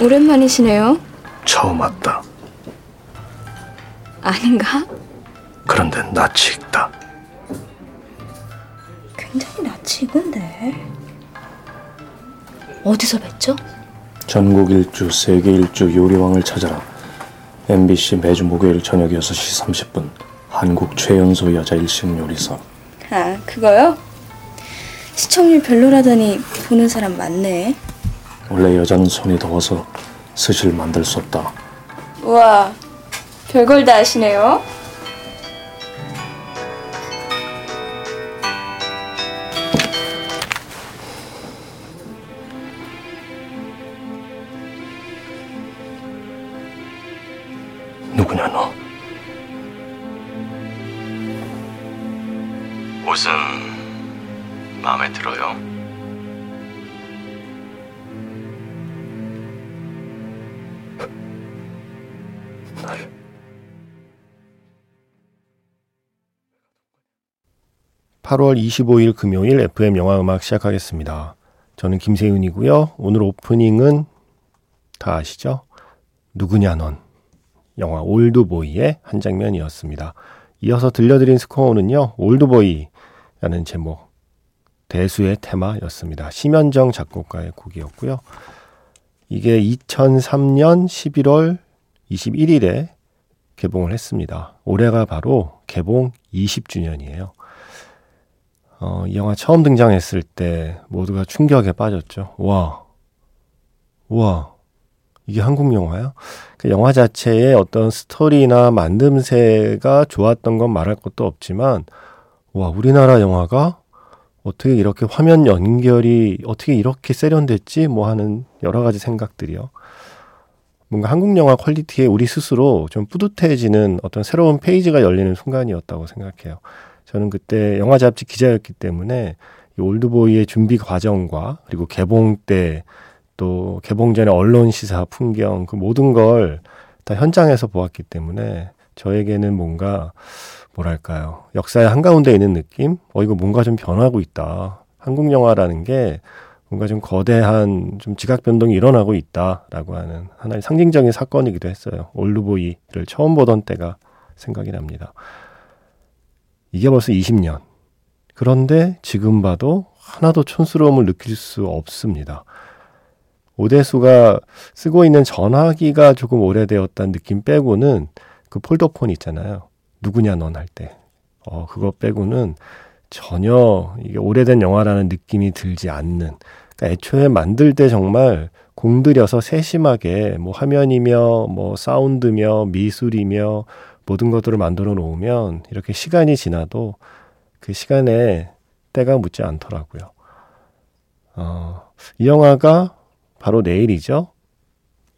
오랜만이시네요. 처음 왔다. 아닌가? 그런데 낯이 익다. 굉장히 낯이 익은데. 어디서 뵀죠? 전국 일주, 세계 일주 요리왕을 찾아라. MBC 매주 목요일 저녁 6시 30분. 한국 최연소 여자 일식 요리사. 아, 그거요? 시청률 별로라더니 보는 사람 많네. 원래 여자는 손이 더워서 스실 만들 수 없다. 우와, 별걸 다 아시네요. 8월 25일 금요일 FM 영화 음악 시작하겠습니다. 저는 김세윤이고요. 오늘 오프닝은 다 아시죠? 누구냐 넌 영화 올드보이의 한 장면이었습니다. 이어서 들려드린 스코어는요. 올드보이라는 제목 대수의 테마였습니다. 심현정 작곡가의 곡이었고요. 이게 2003년 11월 21일에 개봉을 했습니다. 올해가 바로 개봉 20주년이에요. 어, 이 영화 처음 등장했을 때 모두가 충격에 빠졌죠. 와, 와, 이게 한국 영화야? 그 영화 자체의 어떤 스토리나 만듦새가 좋았던 건 말할 것도 없지만, 와, 우리나라 영화가 어떻게 이렇게 화면 연결이 어떻게 이렇게 세련됐지? 뭐 하는 여러 가지 생각들이요. 뭔가 한국 영화 퀄리티에 우리 스스로 좀 뿌듯해지는 어떤 새로운 페이지가 열리는 순간이었다고 생각해요. 저는 그때 영화 잡지 기자였기 때문에 이 올드보이의 준비 과정과 그리고 개봉 때 또 개봉 전에 언론 시사 풍경 그 모든 걸 다 현장에서 보았기 때문에 저에게는 뭔가 뭐랄까요 역사의 한가운데 있는 느낌? 어 이거 뭔가 좀 변하고 있다. 한국 영화라는 게 뭔가 좀 거대한 좀 지각 변동이 일어나고 있다라고 하는 하나의 상징적인 사건이기도 했어요. 올드보이를 처음 보던 때가 생각이 납니다. 이게 벌써 20년. 그런데 지금 봐도 하나도 촌스러움을 느낄 수 없습니다. 오대수가 쓰고 있는 전화기가 조금 오래되었다는 느낌 빼고는 그 폴더폰 있잖아요. 누구냐 넌 할 때. 어, 그거 빼고는 전혀 이게 오래된 영화라는 느낌이 들지 않는. 그러니까 애초에 만들 때 정말 공들여서 세심하게 뭐 화면이며 뭐 사운드며 미술이며 모든 것들을 만들어 놓으면 이렇게 시간이 지나도 그 시간에 때가 묻지 않더라고요. 어, 이 영화가 바로 내일이죠.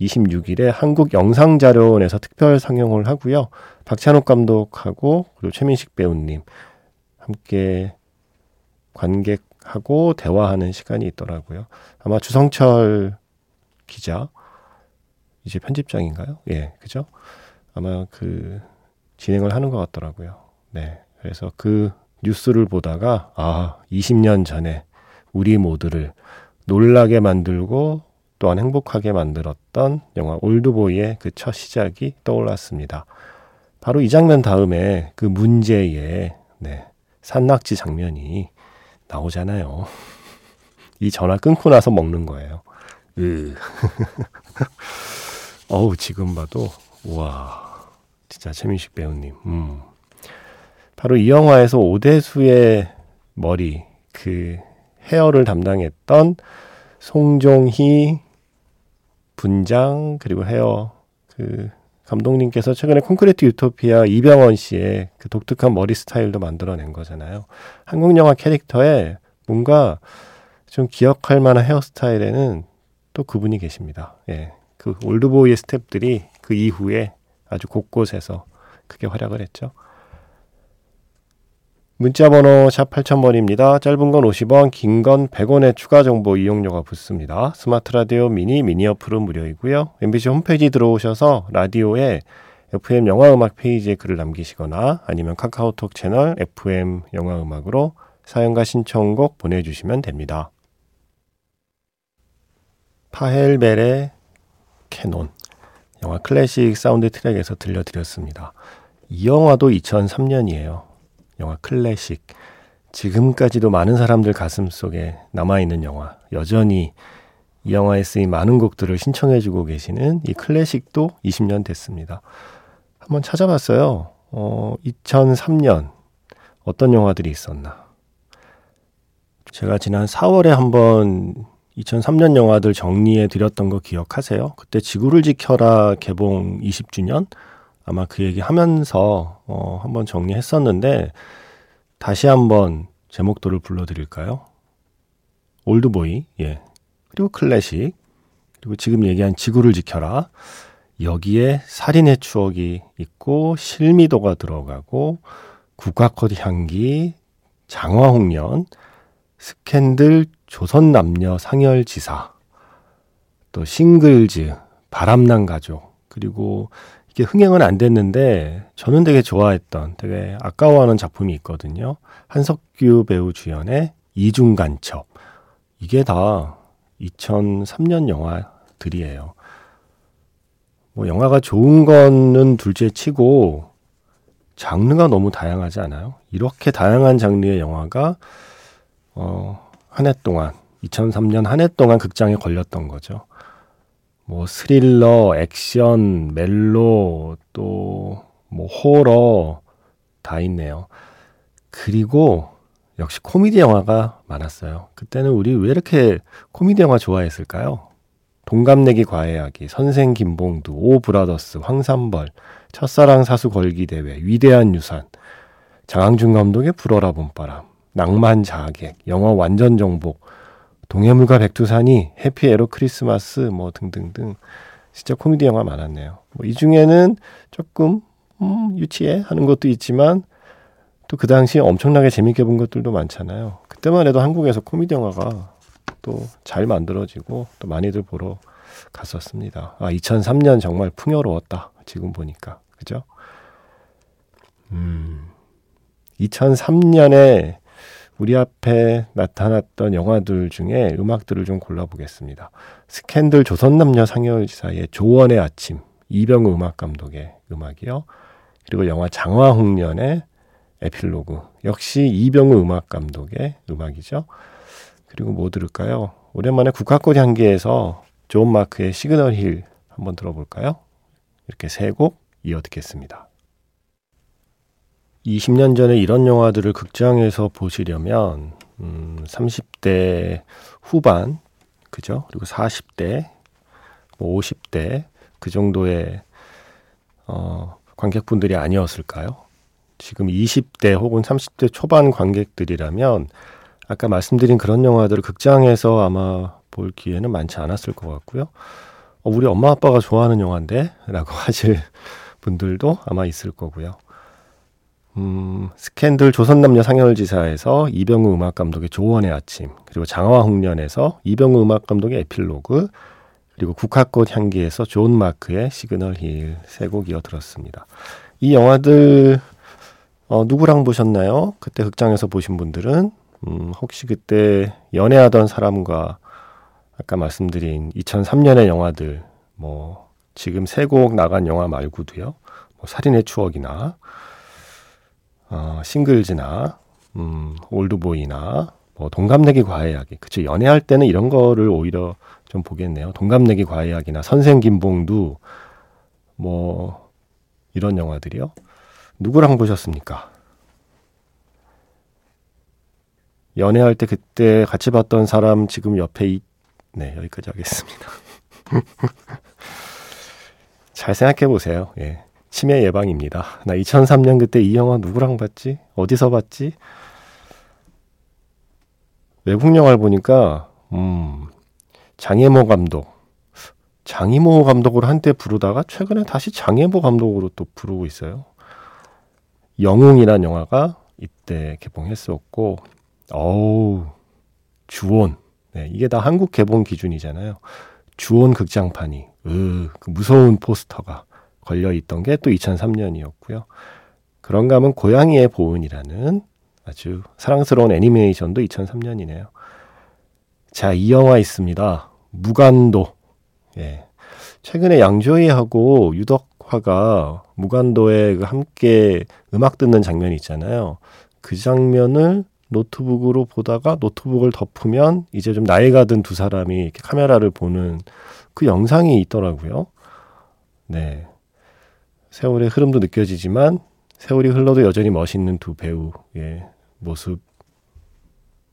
26일에 한국 영상자료원에서 특별 상영을 하고요. 박찬욱 감독하고 그리고 최민식 배우님 함께 관객하고 대화하는 시간이 있더라고요. 아마 주성철 기자 이제 편집장인가요? 예, 그죠? 아마 그 진행을 하는 것 같더라고요. 네. 그래서 그 뉴스를 보다가 아, 20년 전에 우리 모두를 놀라게 만들고 또한 행복하게 만들었던 영화 올드보이의 그 첫 시작이 떠올랐습니다. 바로 이 장면 다음에 그 문제의 네, 산낙지 장면이 나오잖아요. 이 전화 끊고 나서 먹는 거예요. 으. 어우, 지금 봐도, 와, 진짜 최민식 배우님. 음. 바로 이 영화에서 오대수의 머리, 그 헤어를 담당했던 송종희 분장 그리고 헤어 그 감독님께서 최근에 콘크리트 유토피아 이병헌 씨의 그 독특한 머리 스타일도 만들어낸 거잖아요. 한국 영화 캐릭터에 뭔가 좀 기억할 만한 헤어스타일에는 또 그분이 계십니다. 예. 그 올드보이의 스탭들이 그 이후에 아주 곳곳에서 크게 활약을 했죠. 문자 번호 샵 8000번입니다. 짧은 건 50원, 긴 건 100원의 추가 정보 이용료가 붙습니다. 스마트 라디오 미니, 미니 어플은 무료이고요. MBC 홈페이지 들어오셔서 라디오에 FM 영화음악 페이지에 글을 남기시거나 아니면 카카오톡 채널 FM 영화음악으로 사연과 신청곡 보내주시면 됩니다. 파헬벨의 캐논 영화 클래식 사운드 트랙에서 들려드렸습니다. 이 영화도 2003년이에요. 영화 클래식. 지금까지도 많은 사람들 가슴 속에 남아있는 영화. 여전히 이 영화에 쓰인 많은 곡들을 신청해주고 계시는 이 클래식도 20년 됐습니다. 한번 찾아봤어요. 어, 2003년 어떤 영화들이 있었나. 제가 지난 4월에 한번 2003년 영화들 정리해 드렸던 거 기억하세요? 그때 지구를 지켜라 개봉 20주년 아마 그 얘기 하면서 어, 한번 정리했었는데 다시 한번 제목들을 불러드릴까요? 올드보이, 예. 그리고 클래식, 그리고 지금 얘기한 지구를 지켜라. 여기에 살인의 추억이 있고 실미도가 들어가고 국화꽃 향기, 장화홍련, 스캔들 조선 남녀 상열지사, 또 싱글즈, 바람난 가족, 그리고 이게 흥행은 안 됐는데 저는 되게 좋아했던, 되게 아까워하는 작품이 있거든요. 한석규 배우 주연의 이중간첩. 이게 다 2003년 영화들이에요. 뭐 영화가 좋은 거는 둘째 치고 장르가 너무 다양하지 않아요? 이렇게 다양한 장르의 영화가 어, 한 해 동안 2003년 한 해 동안 극장에 걸렸던 거죠. 뭐 스릴러, 액션, 멜로 또 뭐 호러 다 있네요. 그리고 역시 코미디 영화가 많았어요. 그때는 우리 왜 이렇게 코미디 영화 좋아했을까요? 동갑내기 과외하기, 선생 김봉두, 오 브라더스, 황산벌, 첫사랑 사수 걸기 대회, 위대한 유산, 장항준 감독의 불어라 봄바람, 낭만 자객, 영화 완전 정복, 동해물과 백두산이, 해피 에로 크리스마스, 뭐 등등등. 진짜 코미디 영화 많았네요. 뭐 이 중에는 조금, 음, 유치해 하는 것도 있지만, 또 그 당시에 엄청나게 재밌게 본 것들도 많잖아요. 그때만 해도 한국에서 코미디 영화가 또 잘 만들어지고 또 많이들 보러 갔었습니다. 아, 2003년 정말 풍요로웠다. 지금 보니까. 그죠? 음, 2003년에 우리 앞에 나타났던 영화들 중에 음악들을 좀 골라보겠습니다. 스캔들 조선남녀 상열지사의 조원의 아침, 이병우 음악 감독의 음악이요. 그리고 영화 장화홍련의 에필로그, 역시 이병우 음악 감독의 음악이죠. 그리고 뭐 들을까요? 오랜만에 국화꽃 향기에서 존 마크의 시그널 힐 한번 들어볼까요? 이렇게 세 곡 이어 듣겠습니다. 20년 전에 이런 영화들을 극장에서 보시려면 음, 30대 후반 그죠? 그리고 40대, 뭐 50대 그 정도의 어, 관객분들이 아니었을까요? 지금 20대 혹은 30대 초반 관객들이라면 아까 말씀드린 그런 영화들을 극장에서 아마 볼 기회는 많지 않았을 것 같고요. 어, 우리 엄마 아빠가 좋아하는 영화인데? 라고 하실 분들도 아마 있을 거고요. 음, 스캔들 조선남녀 상열지사에서 이병우 음악 감독의 조원의 아침, 그리고 장화 홍련에서 이병우 음악 감독의 에필로그, 그리고 국화꽃 향기에서 존 마크의 시그널 힐 세 곡 이어 들었습니다. 이 영화들 어, 누구랑 보셨나요? 그때 극장에서 보신 분들은 음, 혹시 그때 연애하던 사람과 아까 말씀드린 2003년의 영화들 뭐 지금 세 곡 나간 영화 말고도요. 뭐 살인의 추억이나 어, 싱글즈나 음, 올드보이나 뭐 동갑내기 과외하기 그쵸 연애할 때는 이런 거를 오히려 좀 보겠네요. 동갑내기 과외하기나 선생 김봉두 뭐 이런 영화들이요. 누구랑 보셨습니까? 연애할 때 그때 같이 봤던 사람 지금 옆에 있... 네 여기까지 하겠습니다. 잘 생각해 보세요. 예. 치매 예방입니다. 나 2003년 그때 이 영화 누구랑 봤지? 어디서 봤지? 외국 영화를 보니까 음, 장혜모 감독 장희모 감독으로 한때 부르다가 최근에 다시 장혜모 감독으로 또 부르고 있어요. 영웅이란 영화가 이때 개봉했었고 어우 주온 네, 이게 다 한국 개봉 기준이잖아요. 주온 극장판이 으, 그 무서운 포스터가 걸려 있던 게 또 2003년이었고요. 그런가 하면 고양이의 보은이라는 아주 사랑스러운 애니메이션도 2003년이네요. 자, 이 영화 있습니다. 무간도. 예. 최근에 양조위하고 유덕화가 무간도에 그 함께 음악 듣는 장면이 있잖아요. 그 장면을 노트북으로 보다가 노트북을 덮으면 이제 좀 나이가 든 두 사람이 이렇게 카메라를 보는 그 영상이 있더라고요. 네. 세월의 흐름도 느껴지지만 세월이 흘러도 여전히 멋있는 두 배우의 모습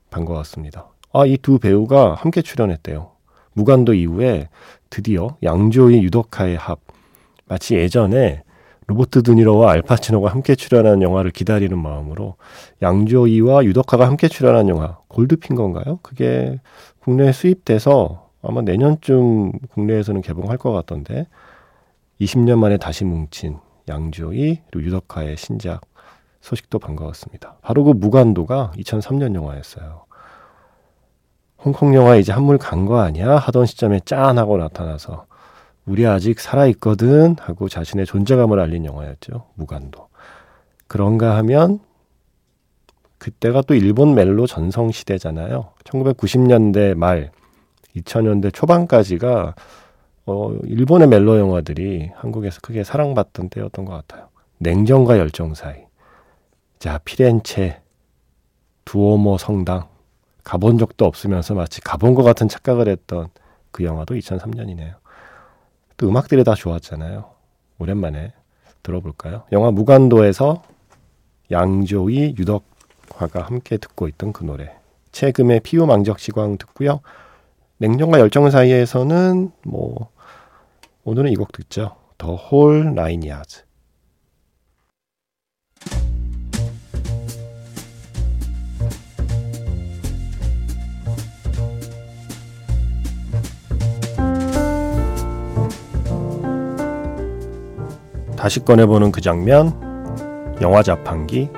반것 같습니다. 아, 이 두 배우가 함께 출연했대요. 무간도 이후에 드디어 양조위 유덕화의 합. 마치 예전에 로버트 드니로와 알파치노가 함께 출연한 영화를 기다리는 마음으로 양조위와 유덕화가 함께 출연한 영화 골드핀 건가요? 그게 국내에 수입돼서 아마 내년쯤 국내에서는 개봉할 것 같던데 20년 만에 다시 뭉친 양조위 그리고 유덕화의 신작 소식도 반가웠습니다. 바로 그 무간도가 2003년 영화였어요. 홍콩 영화 이제 한물 간 거 아니야? 하던 시점에 짠 하고 나타나서 우리 아직 살아있거든 하고 자신의 존재감을 알린 영화였죠. 무간도. 그런가 하면 그때가 또 일본 멜로 전성 시대잖아요. 1990년대 말 2000년대 초반까지가 어, 일본의 멜로 영화들이 한국에서 크게 사랑받던 때였던 것 같아요. 냉정과 열정 사이. 자, 피렌체, 두오모 성당. 가본 적도 없으면서 마치 가본 것 같은 착각을 했던 그 영화도 2003년이네요. 또 음악들이 다 좋았잖아요. 오랜만에 들어볼까요? 영화 무간도에서 양조위, 유덕화가 함께 듣고 있던 그 노래. 최금의 피우망적시광 듣고요. 냉정과 열정 사이에서는 뭐 오늘은 이 곡 듣죠. 더홀 나인 야즈. 다시 꺼내보는 그 장면, 영화 자판기.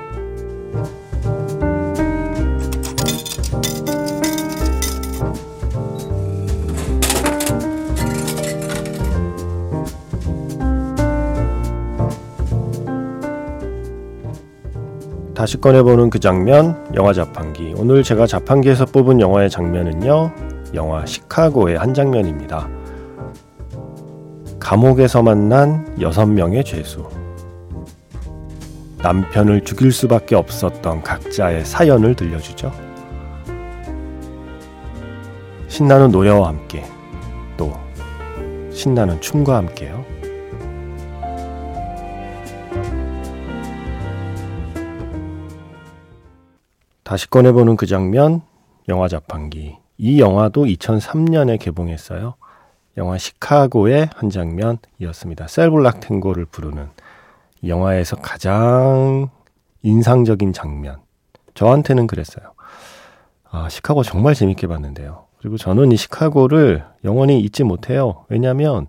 다시 꺼내보는 그 장면, 영화 자판기. 오늘 제가 자판기에서 뽑은 영화의 장면은요, 영화 시카고의 한 장면입니다. 감옥에서 만난 여섯 명의 죄수. 남편을 죽일 수밖에 없었던 각자의 사연을 들려주죠. 신나는 노래와 함께, 또 신나는 춤과 함께요. 다시 꺼내보는 그 장면, 영화 자판기. 이 영화도 2003년에 개봉했어요. 영화 시카고의 한 장면이었습니다. 셀블락 탱고를 부르는 영화에서 가장 인상적인 장면. 저한테는 그랬어요. 아, 시카고 정말 재밌게 봤는데요. 그리고 저는 이 시카고를 영원히 잊지 못해요. 왜냐하면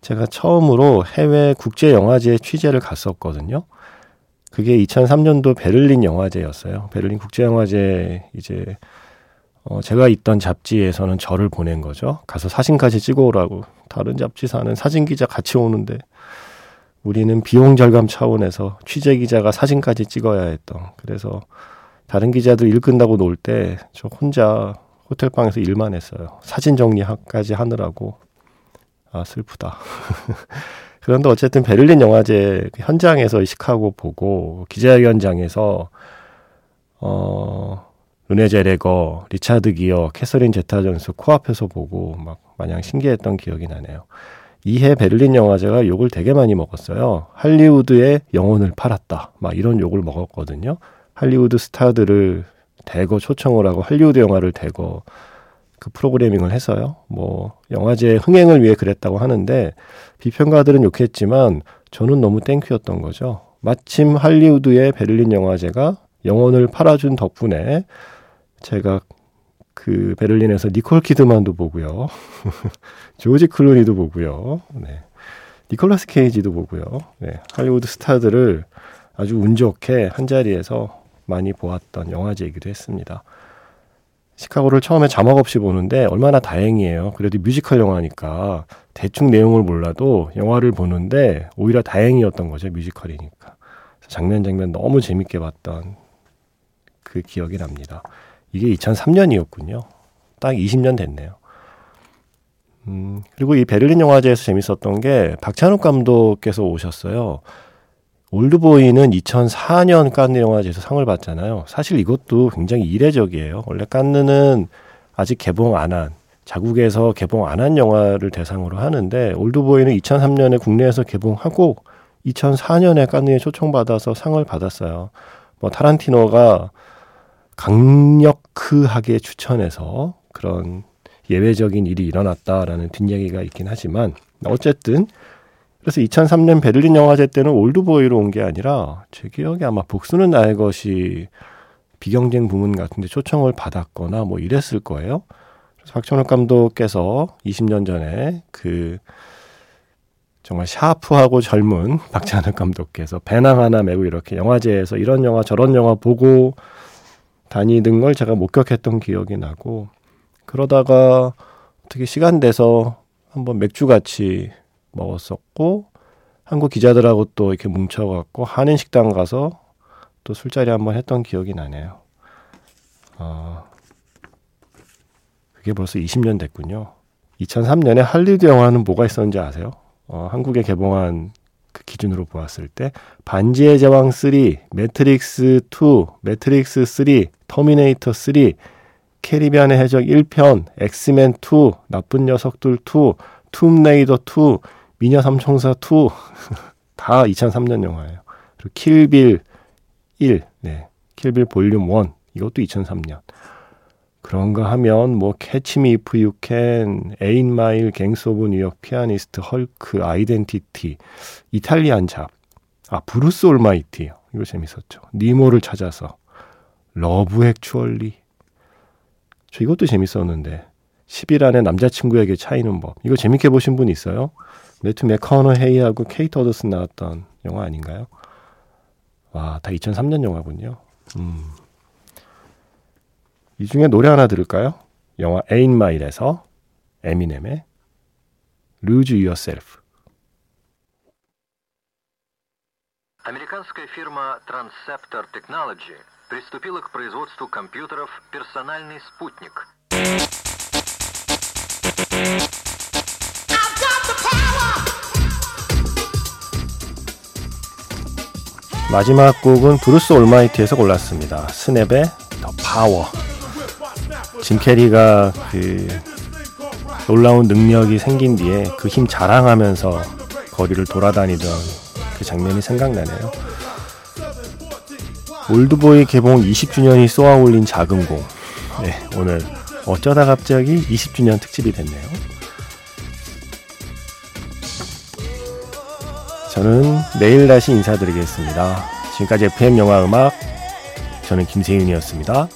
제가 처음으로 해외 국제 영화제 취재를 갔었거든요. 그게 2003년도 베를린 영화제였어요. 베를린 국제영화제 이제 어, 제가 있던 잡지에서는 저를 보낸 거죠. 가서 사진까지 찍어오라고. 다른 잡지사는 사진 기자 같이 오는데 우리는 비용 절감 차원에서 취재 기자가 사진까지 찍어야 했던. 그래서 다른 기자들 일 끝나고 놀 때 저 혼자 호텔 방에서 일만 했어요. 사진 정리까지 하느라고. 아, 슬프다. 그런데 어쨌든 베를린 영화제 현장에서 시카고 보고 기자회견장에서 어 르네 젤위거, 리차드 기어, 캐서린 제타 존스 코앞에서 보고 막 마냥 신기했던 기억이 나네요. 이해 베를린 영화제가 욕을 되게 많이 먹었어요. 할리우드에 영혼을 팔았다. 막 이런 욕을 먹었거든요. 할리우드 스타들을 대거 초청을 하고 할리우드 영화를 대거 그 프로그래밍을 해서요. 뭐 영화제 흥행을 위해 그랬다고 하는데 비평가들은 욕했지만 저는 너무 thank you였던 거죠. 마침 할리우드의 베를린 영화제가 영혼을 팔아준 덕분에 제가 그 베를린에서 니콜 키드만도 보고요. 조지 클루니도 보고요. 네. 니콜라스 케이지도 보고요. 네. 할리우드 스타들을 아주 운 좋게 한 자리에서 많이 보았던 영화제이기도 했습니다. 시카고를 처음에 자막 없이 보는데 얼마나 다행이에요. 그래도 뮤지컬 영화니까 대충 내용을 몰라도 영화를 보는데 오히려 다행이었던 거죠. 뮤지컬이니까. 장면 장면 너무 재밌게 봤던 그 기억이 납니다. 이게 2003년이었군요. 딱 20년 됐네요. 음, 그리고 이 베를린 영화제에서 재밌었던 게 박찬욱 감독께서 오셨어요. 올드보이는 2004년 칸느 영화제에서 상을 받잖아요. 사실 이것도 굉장히 이례적이에요. 원래 칸느는 아직 개봉 안 한, 자국에서 개봉 안 한 영화를 대상으로 하는데 올드보이는 2003년에 국내에서 개봉하고 2004년에 칸느에 초청받아서 상을 받았어요. 뭐 타란티노가 강력하게 추천해서 그런 예외적인 일이 일어났다라는 뒷얘기가 있긴 하지만 어쨌든 그래서 2003년 베를린 영화제 때는 올드보이로 온 게 아니라 제 기억에 아마 복수는 나의 것이 비경쟁 부문 같은데 초청을 받았거나 뭐 이랬을 거예요. 그래서 박찬욱 감독께서 20년 전에 그 정말 샤프하고 젊은 박찬욱 감독께서 배낭 하나 메고 이렇게 영화제에서 이런 영화 저런 영화 보고 다니는 걸 제가 목격했던 기억이 나고 그러다가 어떻게 시간 돼서 한번 맥주 같이 먹었었고 한국 기자들하고 또 이렇게 뭉쳐갖고 한인 식당 가서 또 술자리 한번 했던 기억이 나네요. 어, 그게 벌써 20년 됐군요. 2003년에 할리우드 영화는 뭐가 있었는지 아세요? 어, 한국에 개봉한 그 기준으로 보았을 때 반지의 제왕 3, 매트릭스 2, 매트릭스 3, 터미네이터 3, 캐리비안의 해적 1편, 엑스맨 2, 나쁜 녀석들 2, 툼레이더 2, 미녀 삼총사 2, 다 2003년 영화예요. 그리고 Kill Bill 1, 네. Kill Bill Volume 1, 이것도 2003년. 그런가 하면 뭐 Catch Me If You Can, Eight Mile, Gangs of New York, 피아니스트, 헐크, 아이덴티티, Italian Job, 아 Bruce Almighty 이거 재밌었죠. 니모를 찾아서, Love Actually, 저 이것도 재밌었는데 10일 안에 남자친구에게 차이는 법 이거 재밌게 보신 분 있어요? 매튜 맥커너헤이하고 케이트 어더슨 나왔던 영화 아닌가요? 와, 다 2003년 영화군요. 음. 이 중에 노래 하나 들을까요? 영화 에인 마일에서 에미넴의 Lose Yourself. Американская фирма Transceptor Technology приступила к производству компьютеров «Персональный спутник». 마지막 곡은 Bruce Almighty에서 골랐습니다. 스냅의 The Power. 짐 캐리가 그 놀라운 능력이 생긴 뒤에 그 힘 자랑하면서 거리를 돌아다니던 그 장면이 생각나네요. 올드보이 개봉 20주년이 쏘아 올린 작은 공. 네, 오늘 어쩌다 갑자기 20주년 특집이 됐네요. 저는 내일 다시 인사드리겠습니다. 지금까지 FM 영화 음악 저는 김세윤이었습니다.